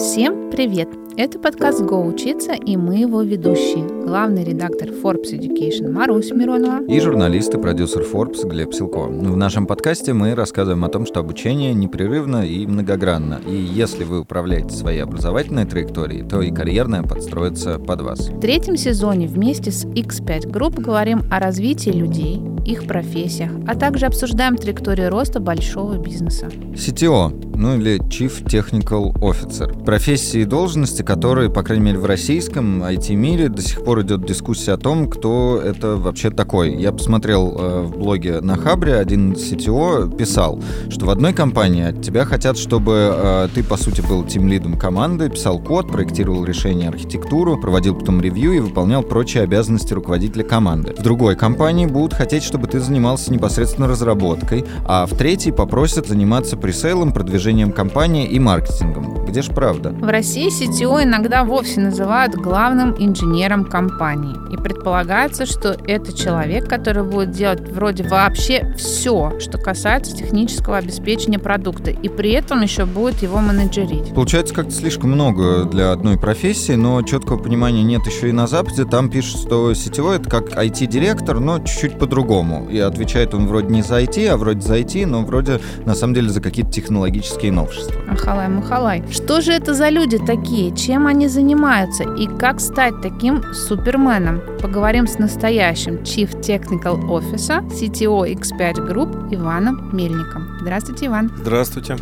Всем привет! Это подкаст «Го учиться» и мы его ведущие. Главный редактор Forbes Education Марусь Миронова. И журналист и продюсер Forbes Глеб Силко. В нашем подкасте мы рассказываем о том, что обучение непрерывно и многогранно. И если вы управляете своей образовательной траекторией, то и карьерная подстроится под вас. В третьем сезоне вместе с X5 Group говорим о развитии людей, их профессиях, а также обсуждаем траекторию роста большого бизнеса. CTO, ну или Chief Technical Officer. Профессии и должности, которые, по крайней мере, в российском IT-мире до сих пор идет дискуссия о том, кто это вообще такой. Я посмотрел э, в блоге на Хабре, один CTO писал, что в одной компании от тебя хотят, чтобы э, ты, по сути, был тим-лидом команды, писал код, проектировал решение архитектуру, проводил потом ревью и выполнял прочие обязанности руководителя команды. В другой компании будут хотеть, чтобы ты занимался непосредственно разработкой, а в третьей попросят заниматься пресейлом, продвижением компании и маркетингом. Где ж правда? В России CTO иногда вовсе называют главным инженером компании. И предполагается, что это человек, который будет делать вроде вообще все, что касается технического обеспечения продукта, и при этом еще будет его менеджерить. Получается как-то слишком много для одной профессии, но четкого понимания нет еще и на Западе. Там пишут, что сетевой это как IT-директор, но чуть-чуть по-другому. И отвечает он вроде не за IT, а вроде за IT, но вроде на самом деле за какие-то технологические новшества. Ахалай, махалай. Что же это за люди такие? Чем они занимаются? И как стать таким суперменом? Поговорим с настоящим Chief Technical Officer CTO X5 Group Иваном Мельником. Здравствуйте, Иван. Здравствуйте.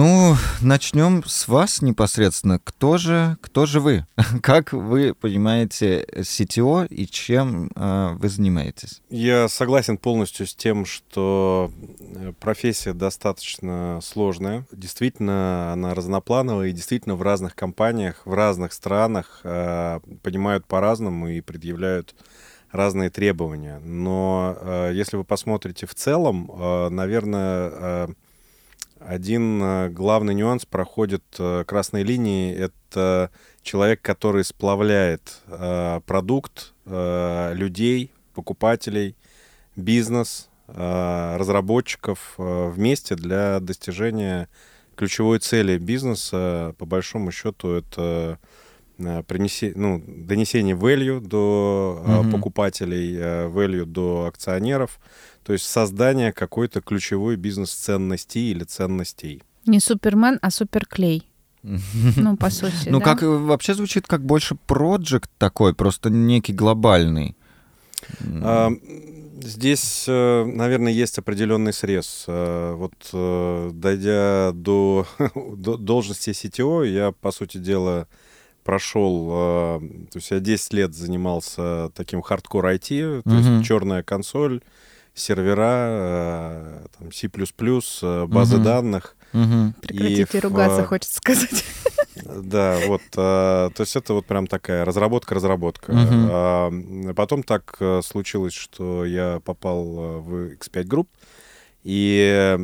Ну, начнем с вас непосредственно. Кто же, кто же вы? Как вы понимаете CTO и чем э, вы занимаетесь? Я согласен полностью с тем, что э, профессия достаточно сложная. Действительно, она разноплановая и действительно в разных компаниях, в разных странах э, понимают по-разному и предъявляют разные требования. Но э, если вы посмотрите в целом, э, наверное, э, один э, главный нюанс проходит э, красной линии. Это человек, который сплавляет э, продукт, людей, покупателей, бизнес, разработчиков вместе для достижения ключевой цели бизнеса. По большому счету это принесе, ну, донесение value до mm-hmm. покупателей, value до акционеров, то есть создание какой-то ключевой бизнес-ценности или ценностей. Не Супермен, а Суперклей. Ну, по сути, Ну, как вообще звучит как больше проект такой, просто некий глобальный. А, здесь, э, наверное, есть определенный срез. Э, вот э, дойдя до, до должности CTO, я, по сути дела, прошел, то есть я 10 лет занимался таким хардкор IT, то есть черная консоль, сервера, э, там, C++, э, базы угу. данных. Угу. Прекратите и ругаться, в... хочется сказать. Да, вот, то есть это вот прям такая разработка-разработка. Угу. Потом так случилось, что я попал в X5 Group и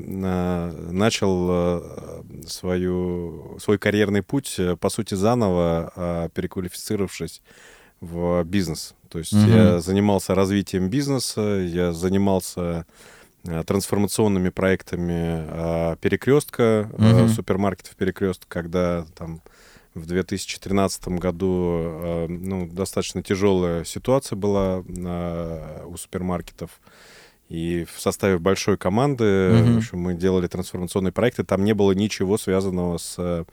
начал свою, свой карьерный путь, по сути, заново, переквалифицировавшись в бизнес. То есть угу. я занимался развитием бизнеса, я занимался э, трансформационными проектами э, перекрестка, угу. супермаркетов перекрестка, когда там в 2013 году ну, достаточно тяжелая ситуация была у супермаркетов. И в составе большой команды mm в общем, мы делали трансформационные проекты. Там не было ничего связанного с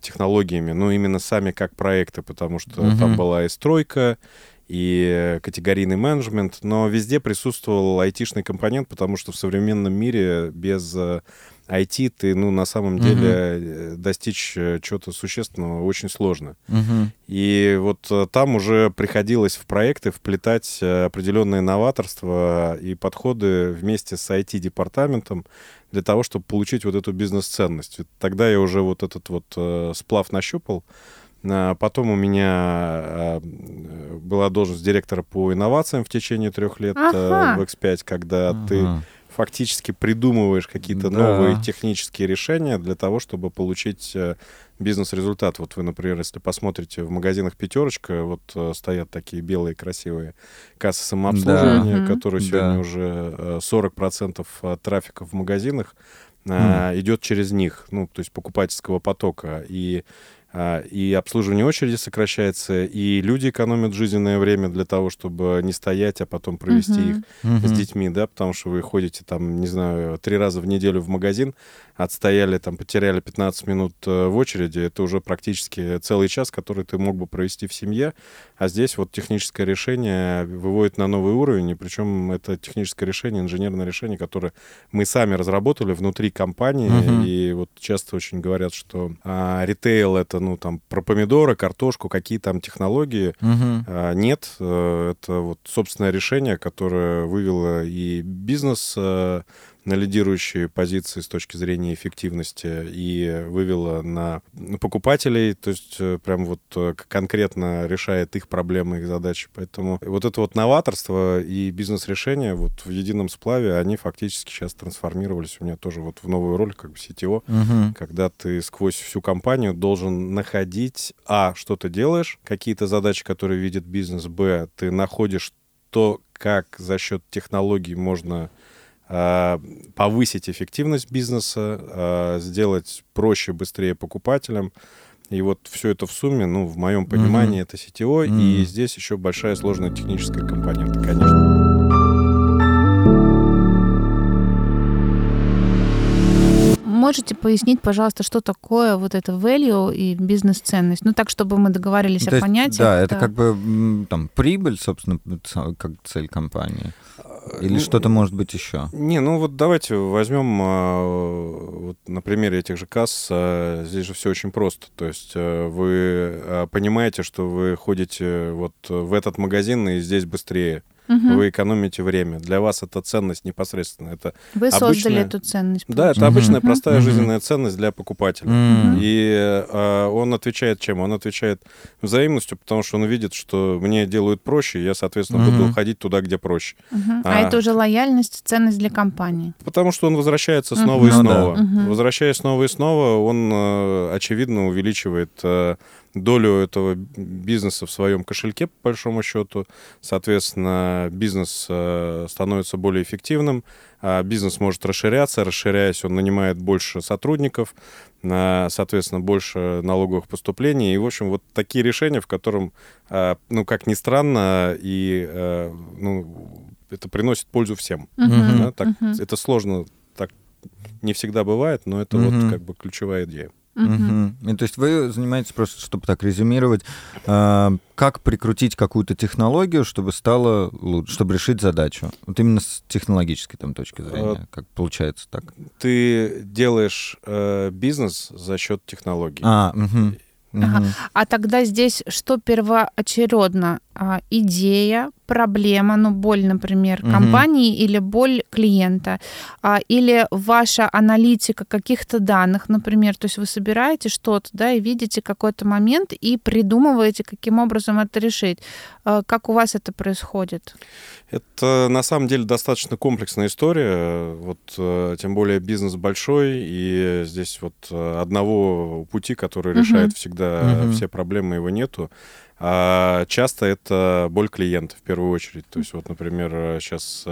технологиями, ну, именно сами как проекты, потому что mm там была и стройка, и категорийный менеджмент, но везде присутствовал айтишный компонент, потому что в современном мире без IT э, ты, ну, на самом uh-huh. деле достичь э, чего-то существенного очень сложно. Uh-huh. И вот э, там уже приходилось в проекты вплетать определенные новаторства и подходы вместе с IT-департаментом для того, чтобы получить вот эту бизнес-ценность. Тогда я уже вот этот вот сплав нащупал. Потом у меня была должность директора по инновациям в течение трех лет э, ага. в X5, когда ага. ты фактически придумываешь какие-то Да. новые технические решения для того, чтобы получить э, бизнес-результат. Вот вы, например, если посмотрите в магазинах «Пятерочка», вот э, стоят такие белые красивые кассы самообслуживания, Да. Которые сегодня Да. уже э, 40% от трафика в магазинах а, идет через них, ну, то есть покупательского потока. И, и обслуживание очереди сокращается, и люди экономят жизненное время для того, чтобы не стоять, а потом провести Мгм. их Мгм. с детьми, да, потому что вы ходите там, не знаю, три раза в неделю в магазин, отстояли там, потеряли 15 минут э, в очереди, это уже практически целый час, который ты мог бы провести в семье, а здесь вот техническое решение выводит на новый уровень, и причем это техническое решение, инженерное решение, которое мы сами разработали внутри компании, Мгм. и вот часто очень говорят, что а, ритейл это, ну, там, про помидоры, картошку, какие там технологии, Мгм. а, Нет, э, это вот собственное решение, которое вывело и бизнес э, на лидирующие позиции с точки зрения эффективности и вывело на покупателей, то есть э, прям вот э, конкретно решает их проблемы, их задачи. Поэтому вот это вот новаторство и бизнес-решения вот в едином сплаве, они фактически сейчас трансформировались у меня тоже вот в новую роль как бы CTO, Мгм. когда ты сквозь всю компанию должен находить, а, что ты делаешь, какие-то задачи, которые видит бизнес, б, ты находишь то, как за счет технологий можно повысить эффективность бизнеса, а, сделать проще, быстрее покупателям. И вот все это в сумме, ну, в моем понимании, это сетевой, и Мгм. здесь еще большая сложная техническая компонента, конечно. Можете пояснить, пожалуйста, что такое вот это value и бизнес-ценность? Ну, так, чтобы мы договорились То о есть, понятиях. Да, это как бы там прибыль, собственно, как цель компании. Или Ну, что-то может быть еще? Не, ну вот давайте возьмем а, вот на примере этих же касс. а, Здесь же все очень просто. То есть э, вы а, понимаете, что вы ходите вот в этот магазин и здесь быстрее. Мгм. Вы экономите время. Для вас это ценность непосредственно. Это Вы создали обычная- эту ценность. да, это Мгм. обычная простая Мгм. жизненная ценность для покупателя. М. И э, он отвечает чем? Он отвечает взаимностью, потому что он видит, что мне делают проще, я, соответственно, Мгм. буду ходить туда, где проще. Мгм. А, А. это уже лояльность, ценность для компании. Потому что он возвращается снова и Ну да. снова. Мгм. Возвращаясь снова и снова, он, э, очевидно, увеличивает э, долю этого бизнеса в своем кошельке, по большому счету. Соответственно, бизнес э, становится более эффективным, а бизнес может расширяться. Расширяясь, он нанимает больше сотрудников, на, соответственно, больше налоговых поступлений. И, в общем, вот такие решения, в котором, э, ну, как ни странно, и э, ну, это приносит пользу всем. Мгм. Да, так, Мгм. Это сложно, так не всегда бывает, но это Мгм. вот как бы ключевая идея. Мгм. И то есть вы занимаетесь просто, чтобы так резюмировать, э, как прикрутить какую-то технологию, чтобы стало лучше, чтобы решить задачу. Вот именно с технологической там точки зрения, как получается так. Ты делаешь э, бизнес за счет технологий. А, мгм. Ага. А тогда здесь что первоочередно? А, идея, проблема, ну, боль, например, Мгм. компании или боль клиента, а, или ваша аналитика каких-то данных, например, то есть вы собираете что-то, да, и видите какой-то момент и придумываете, каким образом это решить. А, Как у вас это происходит? Это на самом деле достаточно комплексная история. Вот э, тем более бизнес большой, и здесь вот э, одного пути, который Мгм. решает всегда Мгм. все проблемы, его нету. А часто это боль клиента в первую очередь. То есть вот, например, сейчас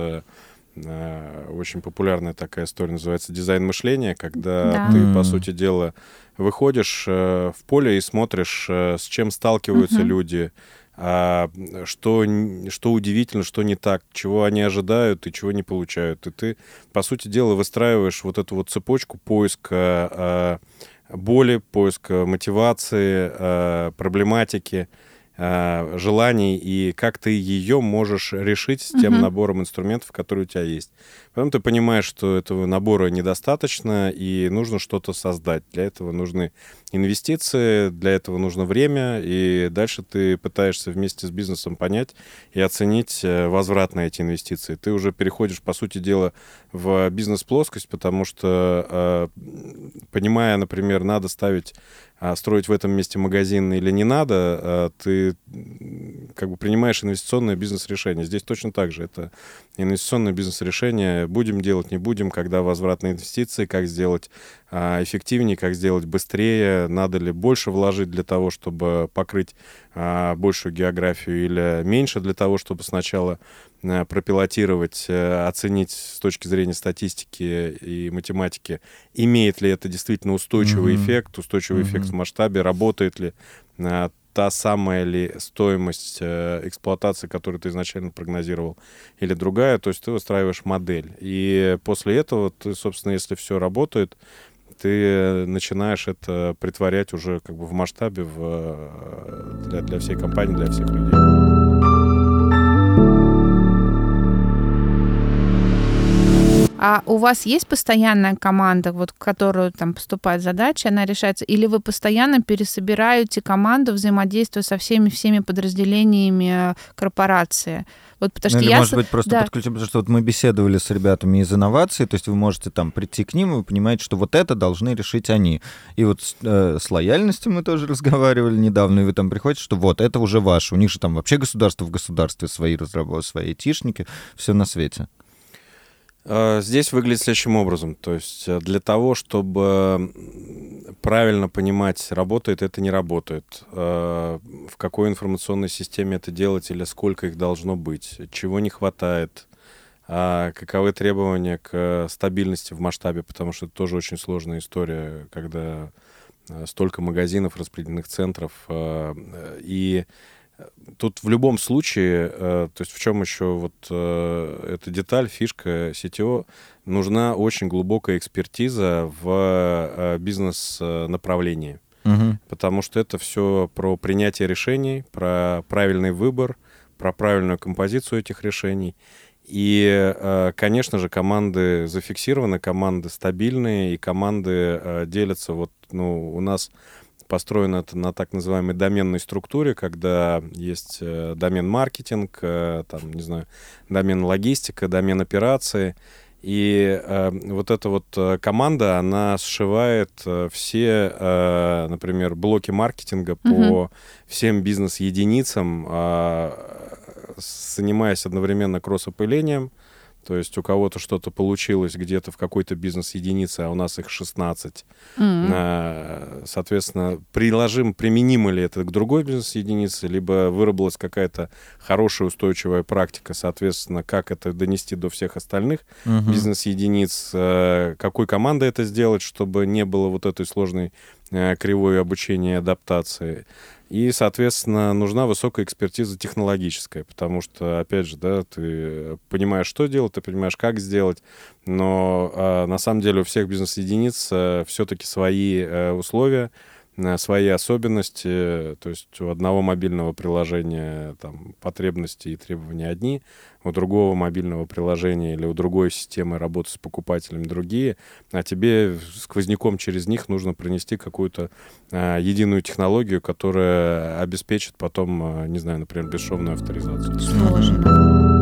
очень популярная такая история называется дизайн мышления, когда Да. ты, по сути дела, выходишь э, в поле и смотришь, э, с чем сталкиваются Мгм. люди, а, что, что удивительно, что не так, чего они ожидают и чего не получают. И ты, по сути дела, выстраиваешь вот эту вот цепочку поиска а, боли, поиска мотивации, а, проблематики, а, желаний, и как ты ее можешь решить с тем Мгм. набором инструментов, которые у тебя есть. Потом ты понимаешь, что этого набора недостаточно, и нужно что-то создать. Для этого нужны инвестиции, для этого нужно время, и дальше ты пытаешься вместе с бизнесом понять и оценить э, возврат на эти инвестиции. Ты уже переходишь, по сути дела, в бизнес-плоскость, потому что, э, понимая, например, надо ставить, а, строить в этом месте магазин или не надо, а, ты как бы принимаешь инвестиционное бизнес-решение. Здесь точно так же. Это инвестиционное бизнес-решение. Будем делать, не будем, когда возвратные инвестиции, как сделать а, эффективнее, как сделать быстрее, надо ли больше вложить для того, чтобы покрыть а, большую географию или меньше для того, чтобы сначала а, пропилотировать, а, оценить с точки зрения статистики и математики, имеет ли это действительно устойчивый mm-hmm. эффект, устойчивый mm-hmm. эффект в масштабе, работает ли а, та самая ли стоимость э, эксплуатации, которую ты изначально прогнозировал, или другая, то есть ты выстраиваешь модель. И после этого ты, собственно, если все работает, ты начинаешь это притворять уже как бы в масштабе в, э, для, для всей компании, для всех людей. А у вас есть постоянная команда, вот, в которую там поступает задача, она решается, или вы постоянно пересобираете команду, взаимодействуя со всеми всеми подразделениями корпорации? Вот потому ну, что или, я... может быть, просто да. подключим, потому что вот мы беседовали с ребятами из инноваций, то есть вы можете там прийти к ним, и вы понимаете, что вот это должны решить они. И вот э, с лояльностью мы тоже разговаривали недавно, и вы там приходите, что вот это уже ваше. У них же там вообще государство в государстве, свои разработки, свои айтишники, все на свете. Э, здесь выглядит следующим образом. То есть э, для того, чтобы правильно понимать, работает это, не работает, э, в какой информационной системе это делать или сколько их должно быть, чего не хватает, каковы требования к стабильности в масштабе, потому что это тоже очень сложная история, когда столько магазинов, распределенных центров, и Тут в любом случае, э, то есть в чем еще вот э, эта деталь, фишка CTO, нужна очень глубокая экспертиза в э, бизнес-направлении. Угу. Потому что это все про принятие решений, про правильный выбор, про правильную композицию этих решений. И, конечно же, команды зафиксированы, команды стабильные, и команды делятся. Вот, ну, у нас построено это на так называемой доменной структуре, когда есть э, домен маркетинг, э, там, не знаю, домен логистика, домен операции. И э, вот эта вот э, команда, она сшивает э, все, э, например, блоки маркетинга по uh-huh. всем бизнес-единицам, э, занимаясь одновременно кросс-опылением, то есть у кого-то что-то получилось где-то в какой-то бизнес-единице, а у нас их 16. Mm-hmm. Соответственно, приложим, применимо ли это к другой бизнес-единице, либо выработалась какая-то хорошая устойчивая практика, соответственно, как это донести до всех остальных mm-hmm. бизнес-единиц, э, какой командой это сделать, чтобы не было вот этой сложной кривой обучения и адаптации. И, соответственно, нужна высокая экспертиза технологическая, потому что, опять же, да, ты понимаешь, что делать, ты понимаешь, как сделать, но а, на самом деле у всех бизнес-единиц а, все-таки свои а, условия, свои особенности, то есть у одного мобильного приложения там потребности и требования одни, у другого мобильного приложения или у другой системы работы с покупателями другие, а тебе сквозняком через них нужно принести какую-то а, единую технологию, которая обеспечит потом, а, не знаю, например, бесшовную авторизацию. Сложно.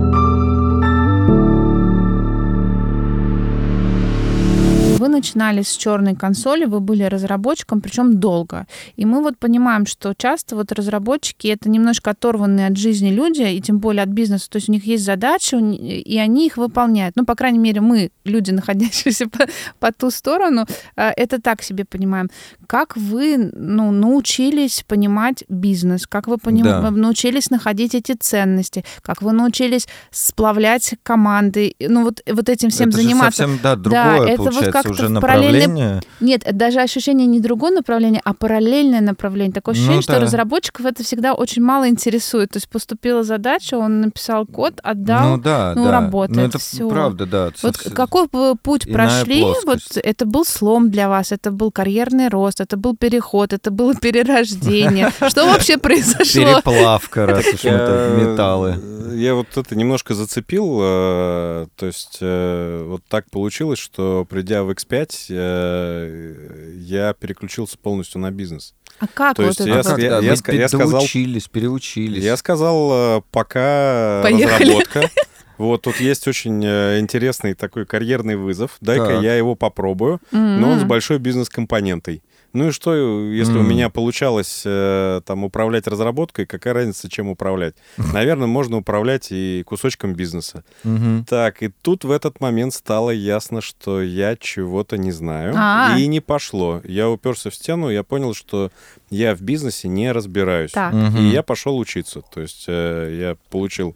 Вы начинали с черной консоли, вы были разработчиком, причем долго. И мы вот понимаем, что часто вот разработчики это немножко оторванные от жизни люди, и тем более от бизнеса. То есть у них есть задачи, и они их выполняют. Ну, по крайней мере, мы, люди, находящиеся по, по ту сторону, э, это так себе понимаем. Как вы ну, научились понимать бизнес? Как вы поним... да. научились находить эти ценности? Как вы научились сплавлять команды? Ну, вот, вот этим всем это заниматься. Совсем, да, другое, да, это вот как уже направление? Нет, даже ощущение не другое направление, а параллельное направление. Такое ну ощущение, ну, да. что разработчиков это всегда очень мало интересует. То есть поступила задача, он написал код, отдал, ну, да, ну да. работает. Ну, это все. правда, да. Вот какой путь прошли? Вот это был слом для вас, это был карьерный рост, это был переход, это было перерождение. Что вообще произошло? Переплавка, раз уж мы металлы. Я вот это немножко зацепил. Э, то есть э, вот так получилось, что придя в X5 э, я переключился полностью на бизнес. А как То вот есть это? я, вот? я, я, я, я сказал, доучились, переучились. Я сказал, э, пока Поехали. разработка. Вот тут есть очень э, интересный такой карьерный вызов. Дай-ка я его попробую, но он с большой бизнес-компонентой Ну и что, если Мгм. у меня получалось э, там управлять разработкой, какая разница, чем управлять? Наверное, можно управлять и кусочком бизнеса. Мгм. Так, и тут в этот момент стало ясно, что я чего-то не знаю. А. И не пошло. Я уперся в стену, я понял, что я в бизнесе не разбираюсь. Так. Мгм. И я пошел учиться. То есть э, я получил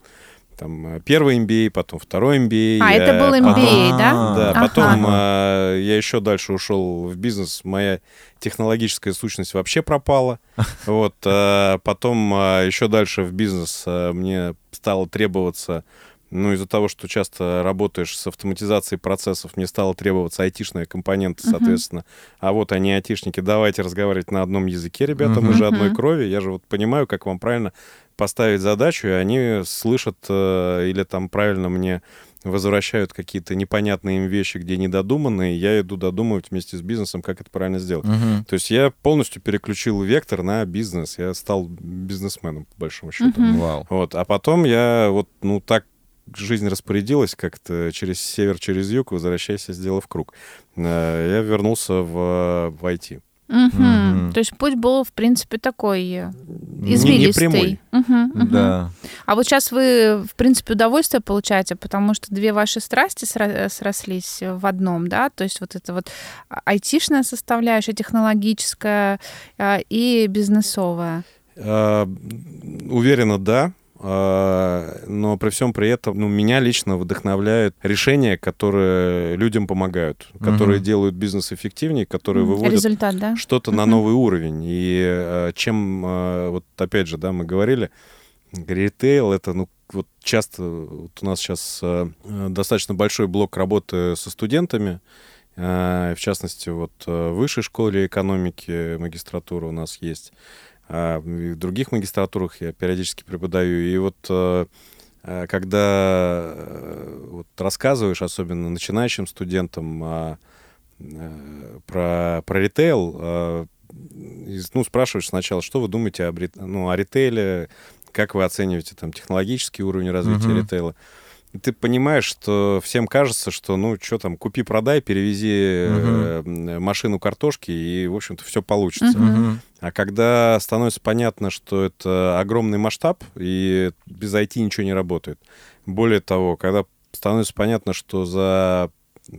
там э, первый MBA, потом второй MBA. А, я это был потом- MBA, да? А, Да, Ага. потом э, я еще дальше ушел в бизнес. Моя технологическая сущность вообще пропала. Вот, э, потом еще дальше в бизнес мне стало требоваться, ну, из-за того, что часто работаешь с автоматизацией процессов, мне стало требоваться айтишные компоненты, Мгм. соответственно. А вот они айтишники, давайте разговаривать на одном языке, ребята, мы Мгм. же одной крови. Я же вот понимаю, как вам правильно поставить задачу, и они слышат э, или там правильно мне возвращают какие-то непонятные им вещи, где недодуманные, я иду додумывать вместе с бизнесом, как это правильно сделать. Мгм. То есть я полностью переключил вектор на бизнес, я стал бизнесменом, по большому счету. Мгм. Вау. Вот, а потом я вот, ну, так жизнь распорядилась как-то через север, через юг, возвращайся, сделав круг. Э, Я вернулся в, в IT. Мгм. Мгм. То есть путь был, в принципе, такой э, Не- извилистый. Не прямой. Мгм, мгм. Да. А вот сейчас вы, в принципе, удовольствие получаете, потому что две ваши страсти сра- срослись в одном, да? То есть вот это вот айтишная составляющая, технологическая э, и бизнесовая. А, Уверенно, да. А, Но при всем при этом, ну, меня лично вдохновляют решения, которые людям помогают, которые Мгм. делают бизнес эффективнее, которые выводят Результат, да? что-то на Мгм. новый уровень. И э, чем, э, вот опять же, да, мы говорили, ритейл это, ну, вот часто вот у нас сейчас достаточно большой блок работы со студентами, в частности, вот в высшей школе экономики магистратура у нас есть, а в других магистратурах я периодически преподаю. И вот э, э, когда э, вот рассказываешь, особенно начинающим студентам, а, про, про ритейл, и, ну, спрашиваешь сначала, что вы думаете об, ну, о ритейле, как вы оцениваете там технологический уровень развития Мгм. ритейла. И ты понимаешь, что всем кажется, что, ну, что там, купи-продай, перевези э, м, машину картошки, и, в общем-то, все получится. Мгм. А когда становится понятно, что это огромный масштаб, и без IT ничего не работает. Более того, когда становится понятно, что за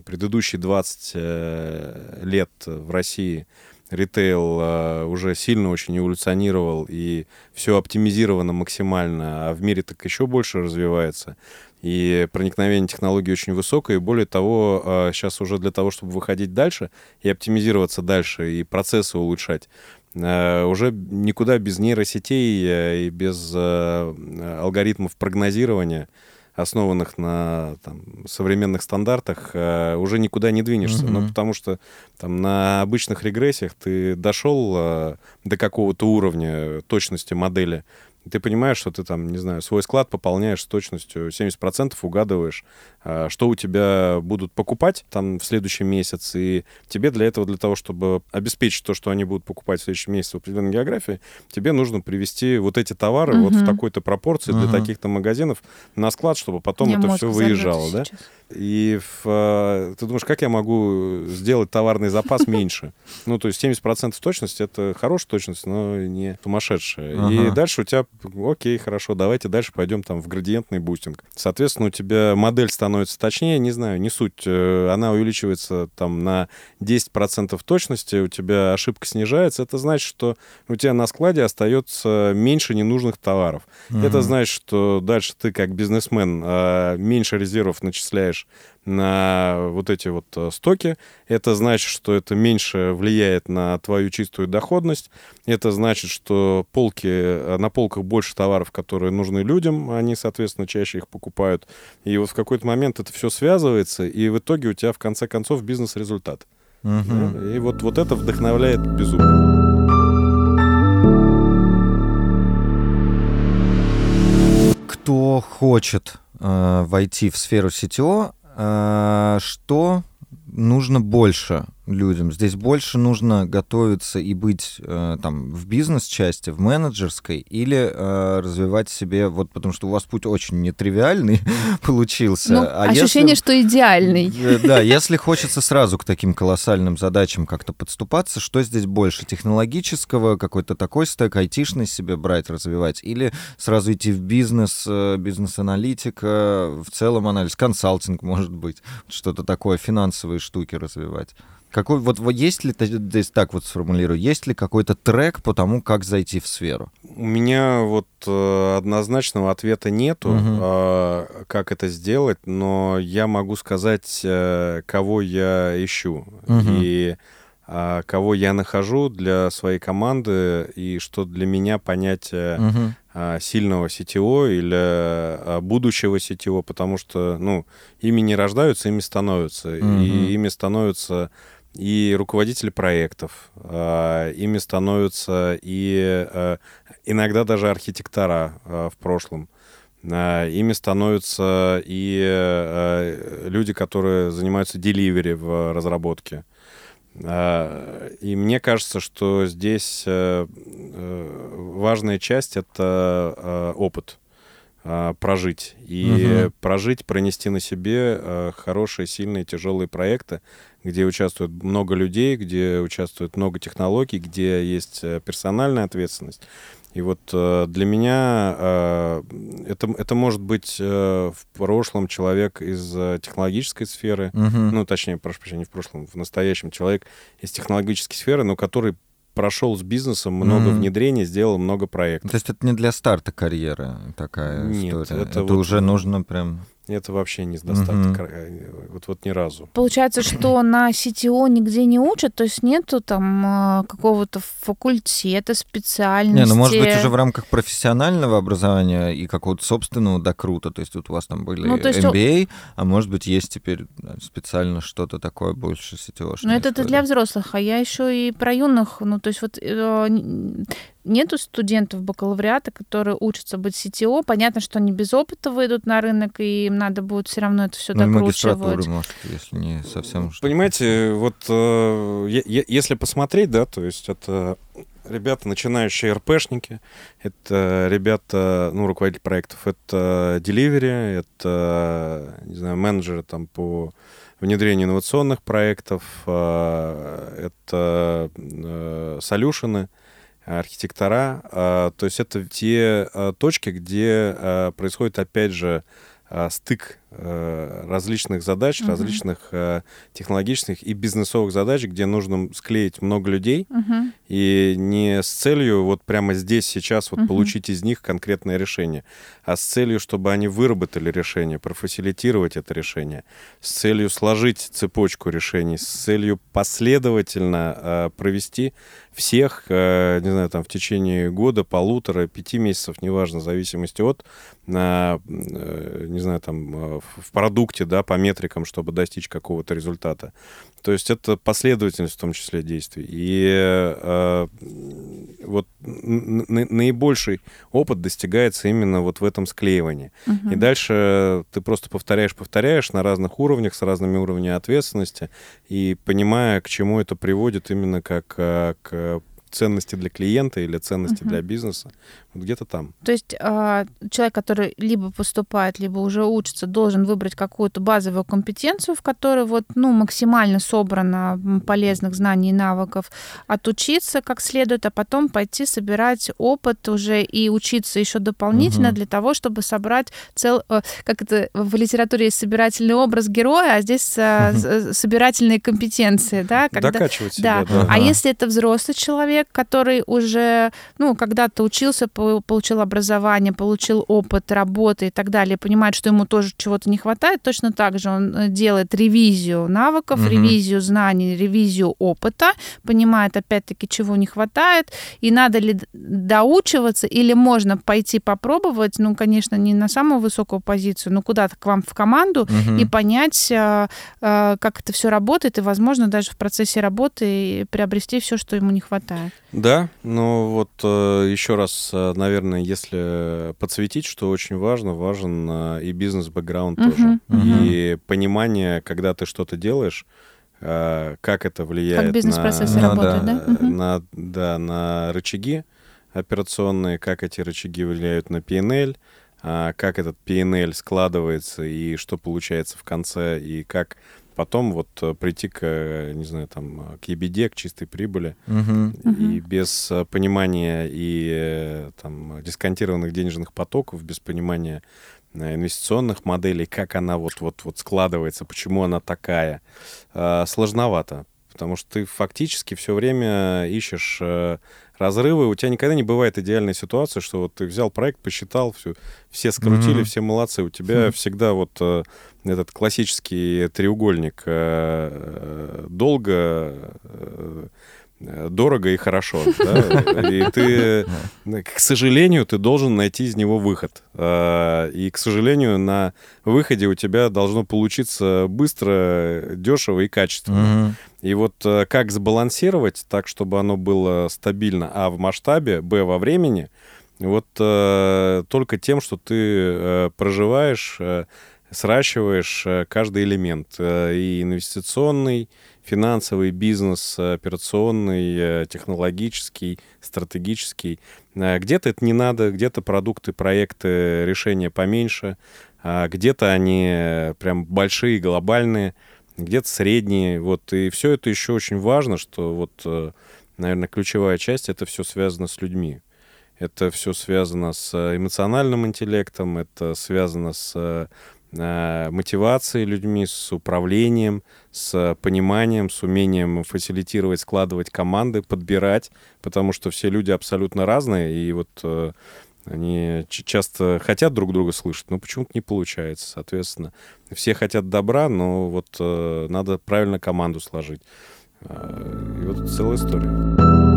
предыдущие 20 э, лет в России ритейл э, уже сильно очень эволюционировал, и все оптимизировано максимально, а в мире так еще больше развивается. И проникновение технологий очень высокое, и более того, сейчас уже для того, чтобы выходить дальше и оптимизироваться дальше, и процессы улучшать, э, уже никуда без нейросетей э, и без э, алгоритмов прогнозирования, основанных на там, современных стандартах, э, уже никуда не двинешься. Мгм. Ну, потому что там на обычных регрессиях ты дошел до какого-то уровня точности модели, ты понимаешь, что ты там, не знаю, свой склад пополняешь с точностью 70%, угадываешь, что у тебя будут покупать там в следующем месяце, и тебе для этого, для того, чтобы обеспечить то, что они будут покупать в следующем месяце в определенной географии, тебе нужно привести вот эти товары вот в такой-то пропорции для Мгм. таких-то магазинов на склад, чтобы потом Мне это все выезжало, да? сейчас. И в, э, ты думаешь, как я могу сделать товарный запас меньше? Ну, то есть 70% точности — это хорошая точность, но не сумасшедшая. И дальше у тебя, окей, хорошо, давайте дальше пойдем там в градиентный бустинг. Соответственно, у тебя модель становится точнее, не знаю, не суть. э, Она увеличивается там на 10% точности, у тебя ошибка снижается. Это значит, что у тебя на складе остается меньше ненужных товаров. Это Мгм. значит, что дальше ты как бизнесмен э, меньше резервов начисляешь на вот эти вот э, стоки. Это значит, что это меньше влияет на твою чистую доходность. Это значит, что полки, э, на полках больше товаров, которые нужны людям, они, соответственно, чаще их покупают. И вот в какой-то момент это все связывается, и в итоге у тебя в конце концов бизнес-результат. Да? И вот, вот это вдохновляет безумно. Кто хочет э, войти в сферу э, что нужно больше людям? Здесь больше нужно готовиться и быть э, там в бизнес-части, в менеджерской, или э, развивать себе, вот потому что у вас путь очень нетривиальный получился. Ну, а ощущение, если, что идеальный. Э, да, если хочется сразу к таким колоссальным задачам как-то подступаться, что здесь больше? Технологического, какой-то такой стек, айтишный себе брать, развивать, или сразу идти в бизнес, э, бизнес-аналитика, в целом анализ, консалтинг, может быть, что-то такое, финансовые штуки развивать? Какой, вот, вот есть ли, так вот сформулирую, есть ли какой-то трек по тому, как зайти в сферу? У меня вот э, однозначного ответа нету, угу. э, как это сделать, но я могу сказать, э, кого я ищу угу. и э, кого я нахожу для своей команды и что для меня понятие угу. э, сильного CTO или э, будущего CTO, потому что, ну, ими не рождаются, ими становятся, угу. и ими становятся и руководители проектов, а, ими становятся и а, иногда даже архитектора а, в прошлом. Ими становятся и люди, которые занимаются деливери в разработке. И мне кажется, что здесь э, э, важная часть — это опыт прожить. И угу. прожить, пронести на себе хорошие, сильные, тяжелые проекты, где участвует много людей, где участвует много технологий, где есть э, персональная ответственность. И вот э, для меня э, это, это может быть в прошлом человек из технологической сферы, угу. ну, точнее, прошу прощения, не в прошлом, в настоящем человек из технологической сферы, но который прошел с бизнесом много mm. внедрений, сделал много проектов. То есть это не для старта карьеры такая Нет, история? Это, это вот... уже нужно прям... Это вообще не достаток. Mm-hmm. Вот, вот ни разу. Получается, что на CTO нигде не учат, то есть нету там а, какого-то факультета, специальности. Не, ну может быть уже в рамках профессионального образования и какого-то собственного, да, круто. То есть вот у вас там были ну, есть... MBA, а может быть есть теперь специально что-то такое больше CTO. Ну это для взрослых, а я еще и про юных, ну то есть вот э, Нету студентов бакалавриата, которые учатся быть CTO. Понятно, что они без опыта выйдут на рынок, и им надо будет все равно это все ну, докручивать. может, если не совсем... Понимаете, вот э, если посмотреть, да, то есть это ребята, начинающие РПшники, это ребята, ну, руководители проектов, это деливери, это, не знаю, менеджеры там по внедрению инновационных проектов, э, это э, солюшены, архитектора. А, то есть это те а, точки, где а, происходит, опять же, стык различных задач, uh-huh. различных э, технологических и бизнесовых задач, где нужно склеить много людей, uh-huh. и не с целью вот прямо здесь, сейчас вот uh-huh. получить из них конкретное решение, а с целью, чтобы они выработали решение, профасилитировать это решение, с целью сложить цепочку решений, с целью последовательно э, провести всех, э, не знаю, там в течение года, полутора, пяти месяцев, неважно, в зависимости от, э, не знаю, там в продукте, да, по метрикам, чтобы достичь какого-то результата. То есть это последовательность в том числе действий. И э, вот наибольший опыт достигается именно вот в этом склеивании. Угу. И дальше ты просто повторяешь, повторяешь на разных уровнях, с разными уровнями ответственности, и понимая, к чему это приводит именно как э, к ценности для клиента или ценности угу. для бизнеса. Вот где-то там. То есть э, человек, который либо поступает, либо уже учится, должен выбрать какую-то базовую компетенцию, в которой вот, ну, максимально собрано полезных знаний и навыков, отучиться как следует, а потом пойти собирать опыт уже и учиться еще дополнительно угу. для того, чтобы собрать цел... Э, как это в литературе есть собирательный образ героя, а здесь угу. собирательные компетенции, да? Когда... Докачивать себя, да. да. А если это взрослый человек, который уже, ну, когда-то учился получил образование, получил опыт работы и так далее, понимает, что ему тоже чего-то не хватает, точно так же он э, делает ревизию навыков, угу. ревизию знаний, ревизию опыта, понимает опять-таки, чего не хватает, и надо ли доучиваться, или можно пойти попробовать, ну, конечно, не на самую высокую позицию, но куда-то к вам в команду угу. и понять, э, э, как это все работает, и, возможно, даже в процессе работы приобрести все, что ему не хватает. Да, но вот еще раз наверное, если подсветить, что очень важно, важен э, и бизнес-бэкграунд uh-huh, тоже. Uh-huh. И понимание, когда ты что-то делаешь, э, как это влияет Как бизнес-процессы на, работают, да? Мгм. на, да, на рычаги операционные, как эти рычаги влияют на PNL, а, как этот PNL складывается и что получается в конце, и как потом вот э, прийти к, э, не знаю, там, к EBD, к чистой прибыли, Мгм. и без э, понимания и э, там дисконтированных денежных потоков, без понимания э, инвестиционных моделей, как она вот вот вот складывается, почему она такая, э, сложновато, потому что ты фактически все время ищешь э, разрывы, у тебя никогда не бывает идеальной ситуации, что вот ты взял проект, посчитал, все, все скрутили, Мгм. все молодцы, у тебя Хм. всегда вот э, этот классический треугольник э, э, долго, э, э, дорого и хорошо. да, И ты, к сожалению, ты должен найти из него выход. Э, И, к сожалению, на выходе у тебя должно получиться быстро, дешево и качественно. Мгм. И вот э, как сбалансировать так, чтобы оно было стабильно, а в масштабе, б во времени, вот э, только тем, что ты э, проживаешь, э, сращиваешь э, каждый элемент. э, и инвестиционный, финансовый, бизнес, э, операционный, технологический, стратегический. Где-то это не надо, где-то продукты, проекты, решения поменьше, а где-то они прям большие, глобальные, где-то средние. Вот. И все это еще очень важно, что вот, наверное, ключевая часть — это все связано с людьми. Это все связано с эмоциональным интеллектом, это связано с мотивацией людьми, с управлением, с пониманием, с умением фасилитировать, складывать команды, подбирать, потому что все люди абсолютно разные, и вот э, они часто хотят друг друга слышать, но почему-то не получается, соответственно. Все хотят добра, но вот э, надо правильно команду сложить. Э, И вот целая история.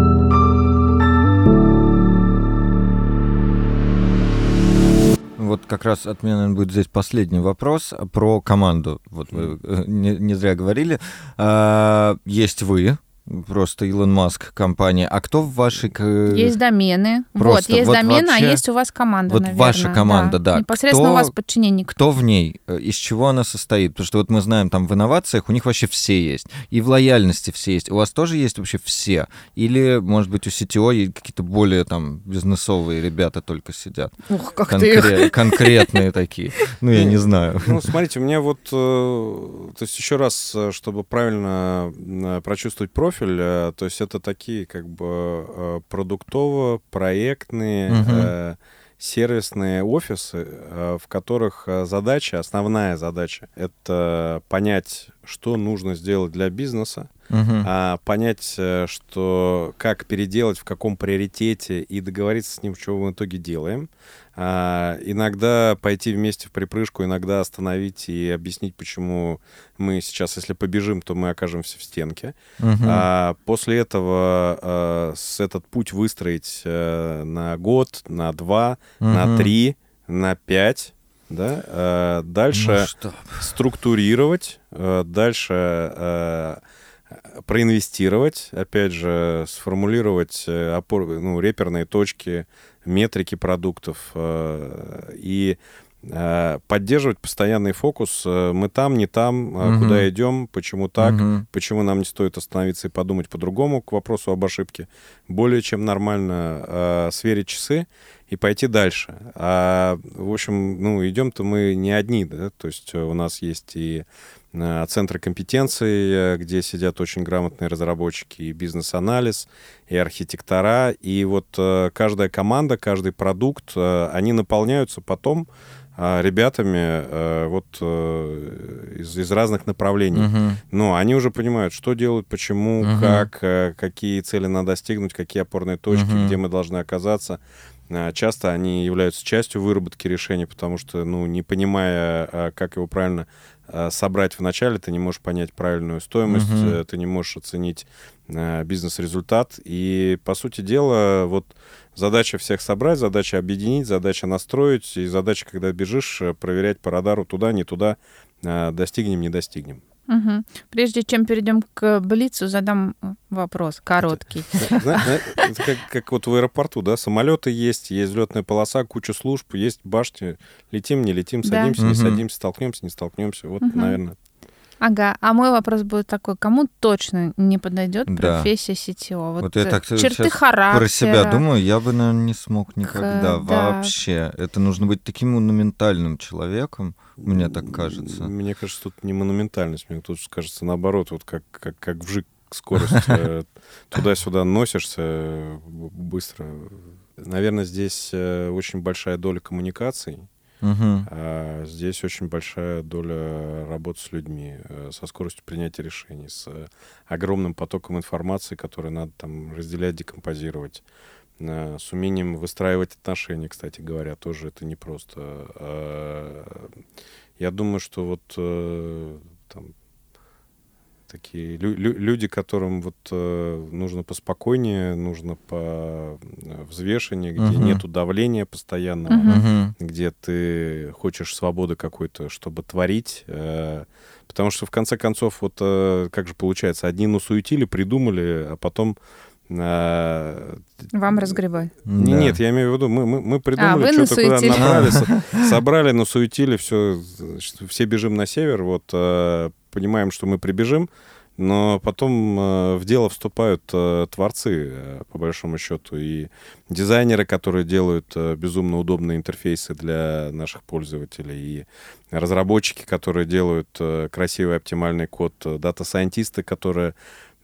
Вот как раз от меня, наверное, будет здесь последний вопрос про команду. Вот вы э, не, не зря говорили. А, есть вы, просто Илон Маск компания. А кто в вашей... Есть домены. Просто вот, есть вот домены, вообще- а есть у вас команда, вот наверное. ваша команда, да. Непосредственно Кто- у вас подчиненник. Кто в ней? Э, Из чего она состоит? Потому что вот мы знаем, там в инновациях у них вообще все есть. И в лояльности все есть. У вас тоже есть вообще все? Или, может быть, у CTO какие-то более там бизнесовые ребята только сидят? Ух, как Конкре- Конкретные такие. Ну, я не знаю. Ну, смотрите, у меня вот, э, то есть еще раз, э, чтобы правильно прочувствовать профиль, э, то есть это такие как бы э, продуктово-проектные э, сервисные офисы, в которых задача, основная задача, это понять, что нужно сделать для бизнеса, Мгм. а, понять, э, что как переделать, в каком приоритете и договориться с ним, что мы в итоге делаем. А, иногда пойти вместе в припрыжку, иногда остановить и объяснить, почему мы сейчас, если побежим, то мы окажемся в стенке. Мгм. А после этого э, с этот путь выстроить э, на год, на два, на Мгм. три, на пять. Да? Э, дальше Масштаб. структурировать, э, дальше э, проинвестировать, опять же, сформулировать опор, ну, реперные точки, метрики продуктов и поддерживать постоянный фокус. э, Мы там, не там, э, Мгм. куда идем, почему так, Мгм. почему нам не стоит остановиться и подумать по-другому к вопросу об ошибке. Более чем нормально э, сверить часы и пойти дальше. А, в общем, ну, идем-то мы не одни, да, то есть э, у нас есть и э, центры компетенций, э, где сидят очень грамотные разработчики, и бизнес-анализ, и архитектора, и вот э, каждая команда, каждый продукт, э, они наполняются потом э, ребятами э, вот э, из, из разных направлений. Мгм. Но они уже понимают, что делают, почему, Мгм. как, э, какие цели надо достигнуть, какие опорные точки, Мгм. где мы должны оказаться. А, Часто они являются частью выработки решения, потому что, ну, не понимая, а, как его правильно а, собрать вначале, ты не можешь понять правильную стоимость, э, ты не можешь оценить а, бизнес-результат. И, по сути дела, вот задача всех собрать, задача объединить, задача настроить, и задача, когда бежишь, э, проверять по радару туда, не туда, достигнем, не достигнем. Мгм. Прежде чем перейдем к Блицу, задам вопрос короткий. Это как, как вот в аэропорту, да, самолеты есть, есть взлетная полоса, куча служб, есть башни. Летим, не летим, Да. садимся, не садимся, столкнемся, не столкнемся. Вот, наверное. Ага, а мой вопрос будет такой, кому точно не подойдет Да. профессия CTO? Вот, Вот я э, так черты характера. Про себя думаю, я бы, наверное, не смог никогда. да. Вообще. Это нужно быть таким монументальным человеком, мне так кажется. Мне кажется, тут не монументальность, мне тут кажется наоборот, вот как, как, как вжик скорость. э, Туда-сюда носишься э, быстро. Наверное, здесь очень большая доля коммуникаций, Мгм. а здесь очень большая доля работы с людьми, э, со скоростью принятия решений, с э, огромным потоком информации, который надо там разделять, декомпозировать. э, С умением выстраивать отношения, кстати говоря, тоже это непросто. А, Я думаю, что вот там такие лю- лю- люди, которым вот э, нужно поспокойнее, нужно по э, взвешеннее, где Мгм. нету давления постоянного. Мгм. где ты хочешь свободы какой-то, чтобы творить. э, Потому что, в конце концов, вот э, как же получается, одни насуетили, придумали, а потом... э, Вам разгребай. не- Да. Нет, я имею в виду, мы, мы, мы придумали, вы что-то куда направили, со- собрали, насуетили, все, все бежим на север, вот, э, понимаем, что мы прибежим, но потом э, в дело вступают э, творцы, э, по большому счету, и дизайнеры, которые делают э, безумно удобные интерфейсы для наших пользователей, и разработчики, которые делают э, красивый оптимальный код, э, дата-сайентисты, которые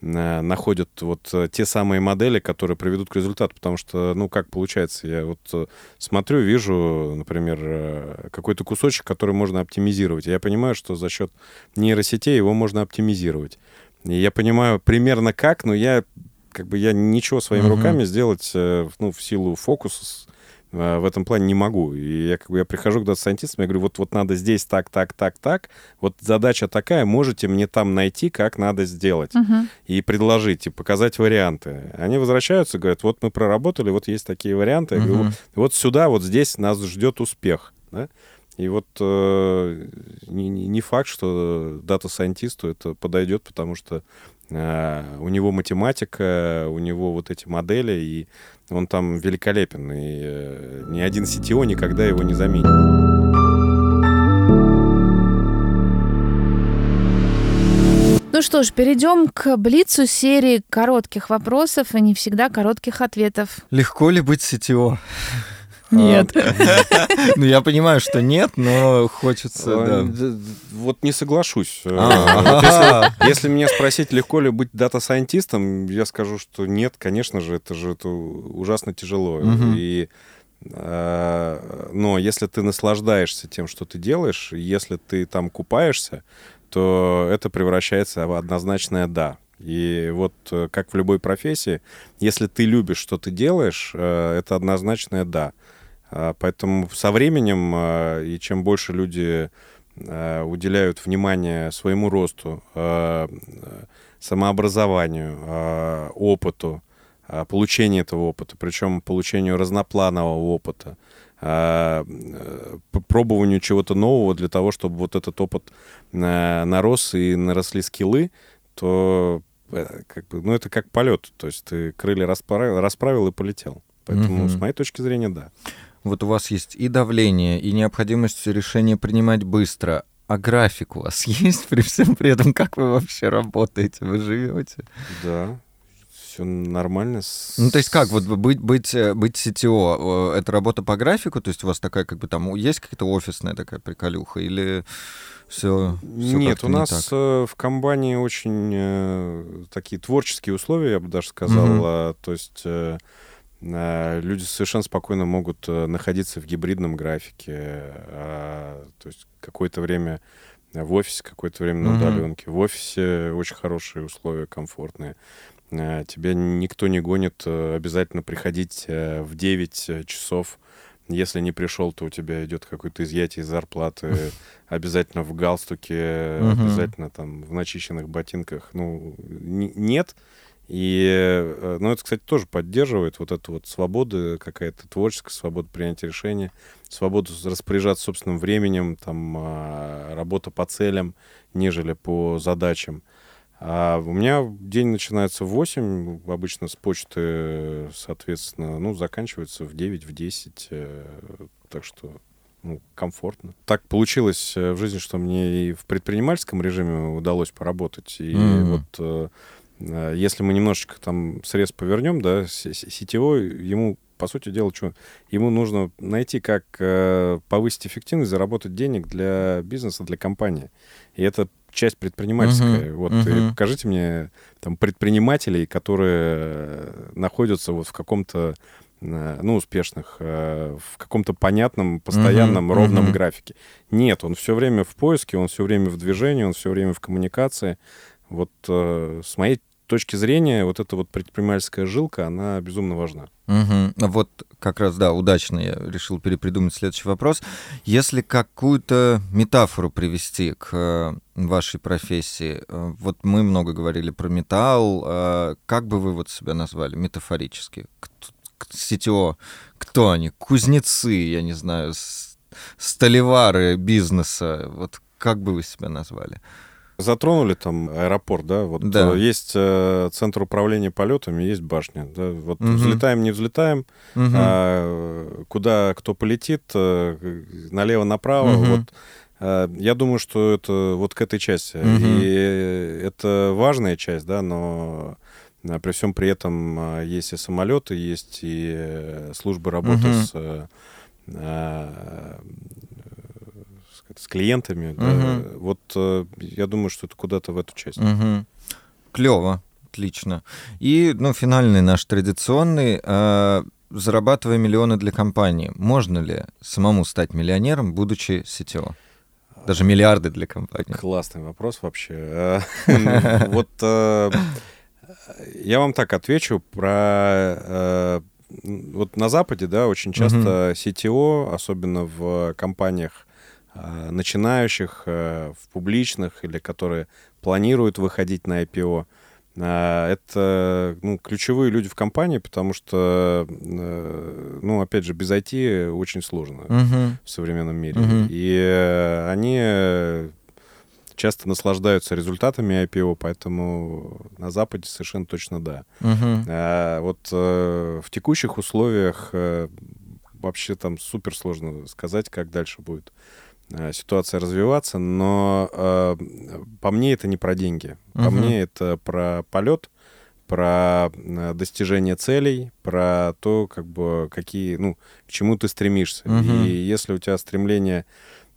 находят вот э, те самые модели, которые приведут к результату. Потому что, ну, как получается, я вот э, смотрю, вижу, например, э, какой-то кусочек, который можно оптимизировать. Я понимаю, что за счет нейросетей его можно оптимизировать. И я понимаю примерно как, но я как бы я ничего своими Мгм. руками сделать, э, ну, в силу фокуса э, в этом плане не могу. И я как бы я прихожу к дата-сайентистам, я говорю, вот, вот надо здесь так, так, так, так. Вот задача такая, можете мне там найти, как надо сделать Мгм. и предложить, и показать варианты. Они возвращаются, говорят, вот мы проработали, вот есть такие варианты. Я говорю, вот, вот сюда, вот здесь нас ждет успех. да? И вот э, не, не- факт, что дата-сайентисту это подойдет, потому что у него математика, у него вот эти модели, и он там великолепен, и э, ни один CTO никогда его не заменит. Ну что ж, перейдем к Блицу серии коротких вопросов и не всегда коротких ответов. Легко ли быть CTO? Нет. А, Ну, я понимаю, что нет, но хочется, Вот не соглашусь. Э, А. если, меня спросить, легко ли быть дата-сайентистом, я скажу, что нет, конечно же, это же это ужасно тяжело. И, э, но если ты наслаждаешься тем, что ты делаешь, если ты там купаешься, то это превращается в однозначное «да». И вот э, как в любой профессии, если ты любишь, что ты делаешь, э, это однозначное «да». А, Поэтому со временем, а, и чем больше люди а, уделяют внимание своему росту, самообразованию, опыту, получению этого опыта, причем получению разнопланового опыта, пробованию чего-то нового для того, чтобы вот этот опыт нарос и наросли скиллы, то э, как бы, ну, это как полет. То есть ты крылья расправил, расправил и полетел. Поэтому, Мгм. с моей точки зрения, да. Вот у вас есть и давление, и необходимость решения принимать быстро. А график у вас есть при всем при этом? Как вы вообще работаете? Вы живете? Да, все нормально. Ну, то есть как, вот быть, быть, э, быть CTO, э, это работа по графику, то есть у вас такая, как бы там, есть какая-то офисная такая приколюха, или все, Нет, у нас э, в комбане очень э, такие творческие условия, я бы даже сказал. А, То есть э, люди совершенно спокойно могут э, находиться в гибридном графике. а, То есть какое-то время в офисе, какое-то время на удаленке. В офисе очень хорошие условия, комфортные. Э, Тебя никто не гонит э, обязательно приходить э, в 9 часов. Если не пришел, то у тебя идет какое-то изъятие из зарплаты, обязательно в галстуке, обязательно там в начищенных ботинках. Ну, не- нет. И, э, ну, это, кстати, тоже поддерживает вот эту вот свободу, какая-то творческая свобода принятия решения, свободу распоряжаться собственным временем, там, а, работа по целям, нежели по задачам. А у меня день начинается в 8, обычно с почты, соответственно, ну, заканчивается в 9, в 10. э, Так что ну, комфортно. Так получилось в жизни, что мне и в предпринимательском режиме удалось поработать. И mm-hmm. вот если мы немножечко там срез повернем, да, сетевой, ему по сути дела, что ему нужно найти, как э, повысить эффективность, заработать денег для бизнеса, для компании. И это часть предпринимательская. Uh-huh, вот uh-huh. Покажите мне там предпринимателей, которые находятся вот в каком-то э, ну, успешных, э, в каком-то понятном, постоянном, uh-huh, ровном uh-huh. графике. Нет, он все время в поиске, он все время в движении, он все время в коммуникации. Вот э, с моей точки зрения, вот эта вот предпринимательская жилка, она безумно важна. Угу. Вот как раз, да, удачно я решил перепридумать следующий вопрос. Если какую-то метафору привести к э, вашей профессии, э, вот мы много говорили про металл, э, как бы вы вот себя назвали метафорически? CTO, кто они? Кузнецы, я не знаю, столевары бизнеса, вот как бы вы себя назвали? Затронули там аэропорт, да? Вот да. Э, есть э, центр управления полетами, есть башня. Да? Вот угу. взлетаем, не взлетаем, угу. а, куда кто полетит, э, налево-направо. Угу. Вот я думаю, что это вот к этой части. Угу. И это важная часть, да, но при всем при этом есть и самолеты, есть и службы работы угу. с с клиентами. Угу. Да. Вот э, я думаю, что это куда-то в эту часть. Угу. Клево, отлично. И, ну, финальный наш традиционный. Э, зарабатывая миллионы для компании, можно ли самому стать миллионером, будучи CTO? Даже миллиарды для компании. Классный вопрос вообще. Э, вот э, я вам так отвечу про вот на Западе, да, очень часто CTO, особенно в компаниях начинающих э, в публичных или которые планируют выходить на IPO. Э, это ну, ключевые люди в компании, потому что, ну, опять же, без IT очень сложно uh-huh. в современном мире. Uh-huh. И они часто наслаждаются результатами IPO, поэтому на Западе совершенно точно да. Uh-huh. А вот в текущих условиях вообще там супер сложно сказать, как дальше будет Э, ситуация развиваться, но э, по мне это не про деньги. По угу. мне это про полет, про э, достижение целей, про то, как бы какие, ну, к чему ты стремишься. Угу. И если у тебя стремление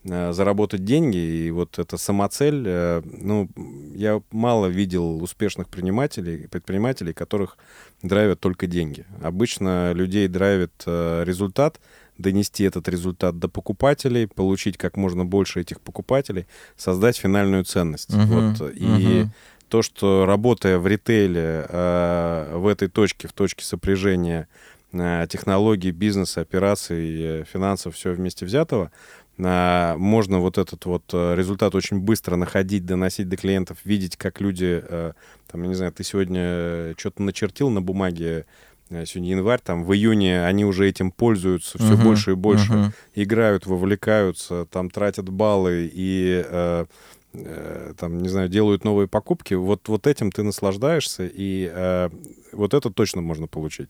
э, заработать деньги, и вот эта самоцель, э, ну, я мало видел успешных предпринимателей, предпринимателей, которых драйвят только деньги. Обычно людей драйвит э, результат, донести этот результат до покупателей, получить как можно больше этих покупателей, создать финальную ценность. Uh-huh, вот. И uh-huh. то, что работая в ритейле э, в этой точке, в точке сопряжения э, технологий, бизнеса, операций, э, финансов, все вместе взятого, можно вот этот вот результат очень быстро находить, доносить до клиентов, видеть, как люди, там, я не знаю, ты сегодня что-то начертил на бумаге, сегодня январь, там в июне они уже этим пользуются все uh-huh, больше и больше, uh-huh. играют, вовлекаются, там тратят баллы и э, э, там, не знаю, делают новые покупки. Вот, вот этим ты наслаждаешься, и э, вот это точно можно получить.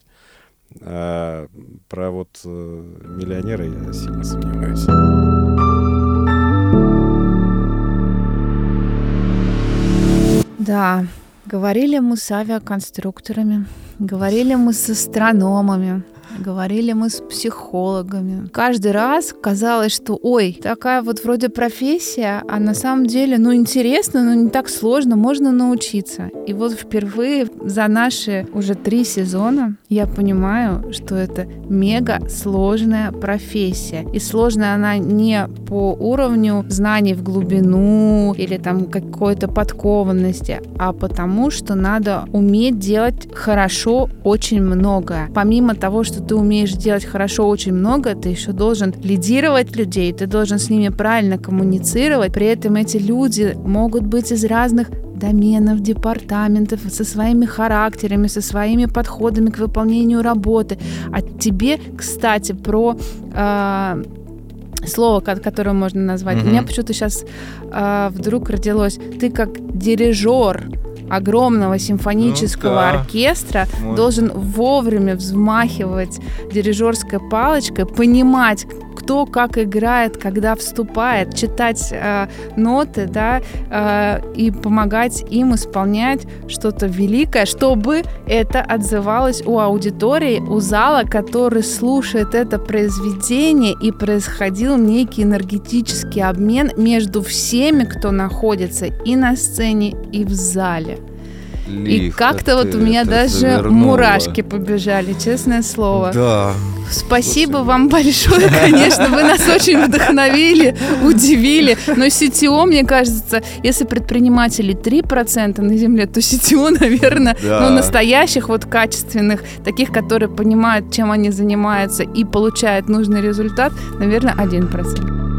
А про вот э, миллионера я сильно сомневаюсь. Да, говорили мы с авиаконструкторами, Говорили мы с астрономами, говорили мы с психологами. Каждый раз казалось, что ой, такая вот вроде профессия, а на самом деле, ну, интересно, но не так сложно, можно научиться. И вот впервые за наши уже три сезона я понимаю, что это мега сложная профессия. И сложная она не по уровню знаний в глубину или там какой-то подкованности, а потому что надо уметь делать хорошо очень многое. Помимо того, что ты умеешь делать хорошо очень много, ты еще должен лидировать людей, ты должен с ними правильно коммуницировать. При этом эти люди могут быть из разных доменов, департаментов, со своими характерами, со своими подходами к выполнению работы. А тебе, кстати, про э, слово, которое можно назвать. Mm-hmm. У меня почему-то сейчас э, вдруг родилось. Ты как дирижер огромного симфонического ну, да. оркестра вот. должен вовремя взмахивать дирижерской палочкой, понимать, кто как играет, когда вступает, читать э, ноты, да, э, и помогать им исполнять что-то великое, чтобы это отзывалось у аудитории, у зала, который слушает это произведение, и происходил некий энергетический обмен между всеми, кто находится и на сцене, и в зале. И как-то вот у меня даже завернула. мурашки побежали, честное слово. Да. Спасибо Слушай. вам большое, конечно, вы нас очень вдохновили, удивили. Но CTO, мне кажется, если предприниматели 3% на земле, то CTO, наверное, да. ну, настоящих, вот качественных, таких, которые понимают, чем они занимаются и получают нужный результат, наверное, 1%.